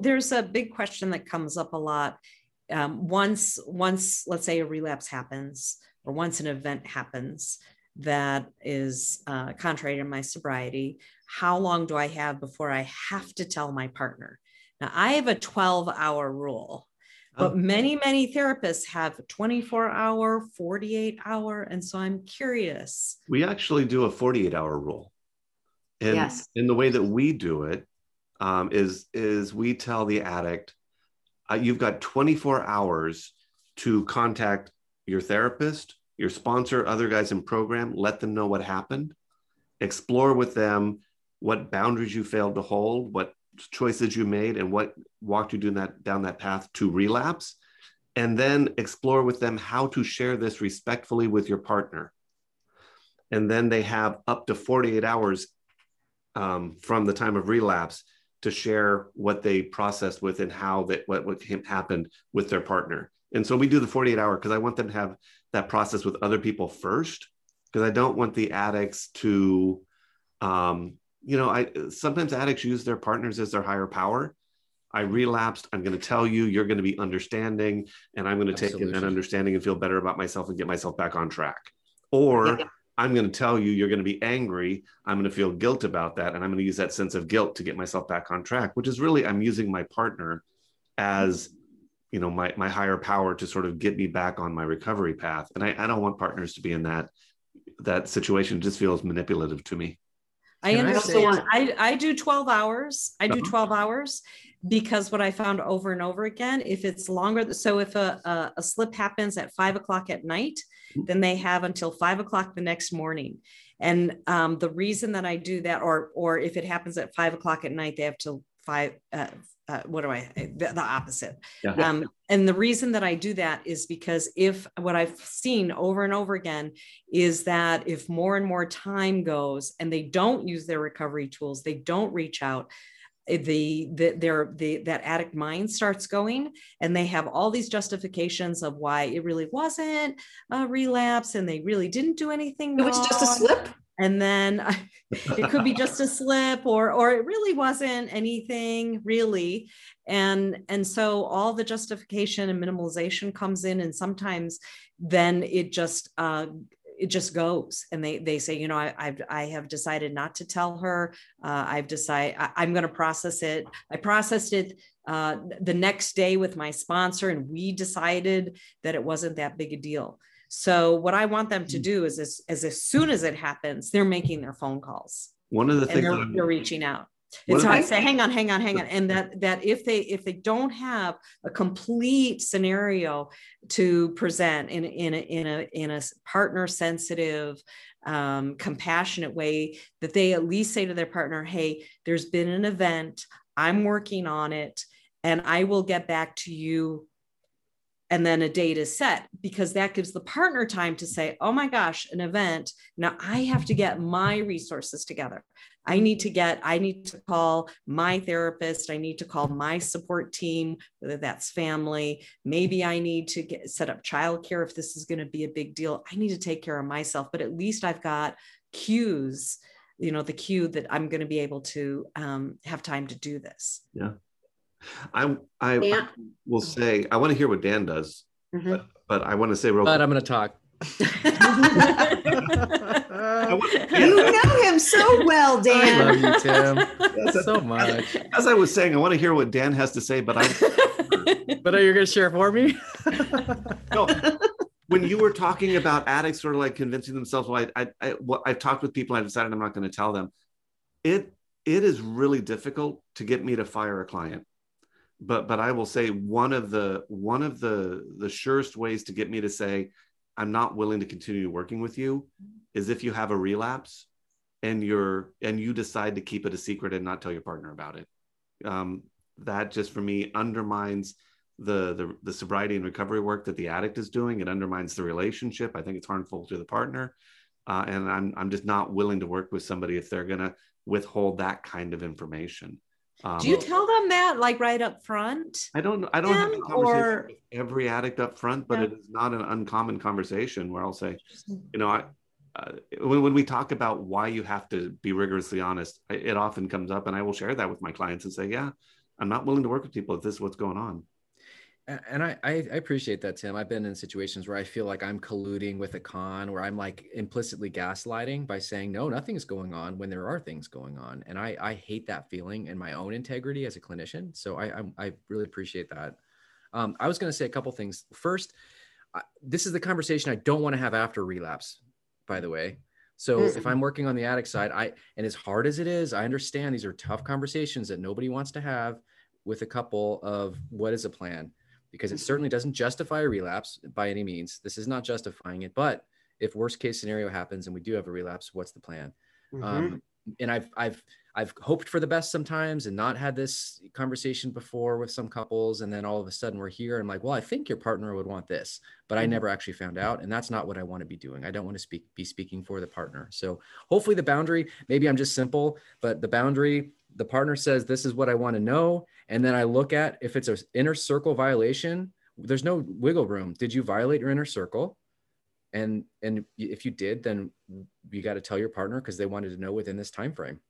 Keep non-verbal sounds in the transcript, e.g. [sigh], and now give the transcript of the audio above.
there's a big question that comes up a lot. Um, once, once, let's say a relapse happens, or once an event happens that is uh, contrary to my sobriety, how long do I have before I have to tell my partner? Now, I have a 12 hour rule, but many, many therapists have 24 hour, 48 hour. And so I'm curious. We actually do a 48 hour rule. And yes. in the way that we do it um, is is we tell the addict, uh, you've got 24 hours to contact your therapist, your sponsor, other guys in program, let them know what happened, explore with them what boundaries you failed to hold, what choices you made, and what walked you down that down that path to relapse, and then explore with them how to share this respectfully with your partner. And then they have up to 48 hours um, from the time of relapse to share what they processed with and how that what, what happened with their partner. And so we do the 48 hour because I want them to have that process with other people first because I don't want the addicts to um, you know, I sometimes addicts use their partners as their higher power. I relapsed. I'm going to tell you, you're going to be understanding, and I'm going to take that understanding and feel better about myself and get myself back on track. Or yeah. I'm going to tell you, you're going to be angry. I'm going to feel guilt about that. And I'm going to use that sense of guilt to get myself back on track, which is really, I'm using my partner as, you know, my, my higher power to sort of get me back on my recovery path. And I, I don't want partners to be in that, that situation. It just feels manipulative to me. I understand. I, I do 12 hours. I do uh-huh. 12 hours because what I found over and over again, if it's longer, so if a, a, a slip happens at five o'clock at night, then they have until five o'clock the next morning. And um, the reason that I do that, or or if it happens at five o'clock at night, they have till five uh, uh, what do I, the, the opposite. Yeah. Um, and the reason that I do that is because if what I've seen over and over again is that if more and more time goes and they don't use their recovery tools, they don't reach out, the, the their the that addict mind starts going and they have all these justifications of why it really wasn't a relapse and they really didn't do anything it was just a slip? And then [laughs] it could be just a [laughs] slip or or it really wasn't anything really. And and so all the justification and minimalization comes in and sometimes then it just uh, it just goes and they they say you know I, I've I have decided not to tell her uh, I've decided I, am going to process it I processed it uh, the next day with my sponsor and we decided that it wasn't that big a deal so what I want them to mm. do is as, as, as soon as it happens, they're making their phone calls. One of the things they're, they're reaching out. It's I say, hang on, hang on, hang on. And that that if they if they don't have a complete scenario to present in, in a in a in a partner sensitive, um, compassionate way, that they at least say to their partner, hey, there's been an event, I'm working on it, and I will get back to you and then a date is set because that gives the partner time to say oh my gosh an event. Now i have to get my resources together. I need to get i need to call my therapist. I need to call my support team whether that's family. Maybe i need to get set up childcare if this is going to be a big deal. I need to take care of myself but at least i've got cues you know the cue that i'm going to be able to um, have time to do this. Yeah I I, I will say I want to hear what Dan does, mm-hmm. but, but, I want to say real. But quick. I'm going to talk. [laughs] you know him so well, Dan. I love you, Tim, so much. As, as, I was saying, I want to hear what Dan has to say, but I. [laughs] but are you going to share for me? [laughs] no. When you were talking about addicts sort of like convincing themselves, well, I, I, I well, I've talked with people, I decided I'm not going to tell them. It, it is really difficult to get me to fire a client but but I will say one of the one of the the surest ways to get me to say I'm not willing to continue working with you is if you have a relapse and you're and you decide to keep it a secret and not tell your partner about it. Um, that just for me undermines the, the the sobriety and recovery work that the addict is doing. It undermines the relationship. I think it's harmful to the partner, uh, and I'm I'm just not willing to work with somebody if they're gonna withhold that kind of information. Um, Do you tell them that like right up front? I don't. I don't have a conversation or... with every addict up front, but yeah. it is not an uncommon conversation where I'll say, you know, I uh, when, when we talk about why you have to be rigorously honest, it often comes up, and I will share that with my clients and say, yeah, I'm not willing to work with people if this is what's going on and I, I, appreciate that tim. I've been in situations where i feel like i'm colluding with a con where i'm like implicitly gaslighting by saying no nothing's going on when there are things going on. And i i hate that feeling in my own integrity as a clinician so i i, I really appreciate that. Um, i was going to say a couple things. First I, this is the conversation i don't want to have after relapse by the way. So if I'm working on the addict side, I and as hard as it is, I understand these are tough conversations that nobody wants to have with a couple of what is a plan because it mm-hmm. certainly doesn't justify a relapse by any means. This is not justifying it, but if worst case scenario happens and we do have a relapse, what's the plan? Mm-hmm. Um, and I've I've I've hoped for the best sometimes and not had this conversation before with some couples, and then all of a sudden we're here. And I'm like, well, I think your partner would want this, but I mm-hmm. never actually found out, and that's not what I want to be doing. I don't want to speak be speaking for the partner. So hopefully the boundary. Maybe I'm just simple, but the boundary the partner says this is what i want to know and then i look at if it's an inner circle violation there's no wiggle room. Did you violate your inner circle? And and if you did then you got to tell your partner because they wanted to know within this time frame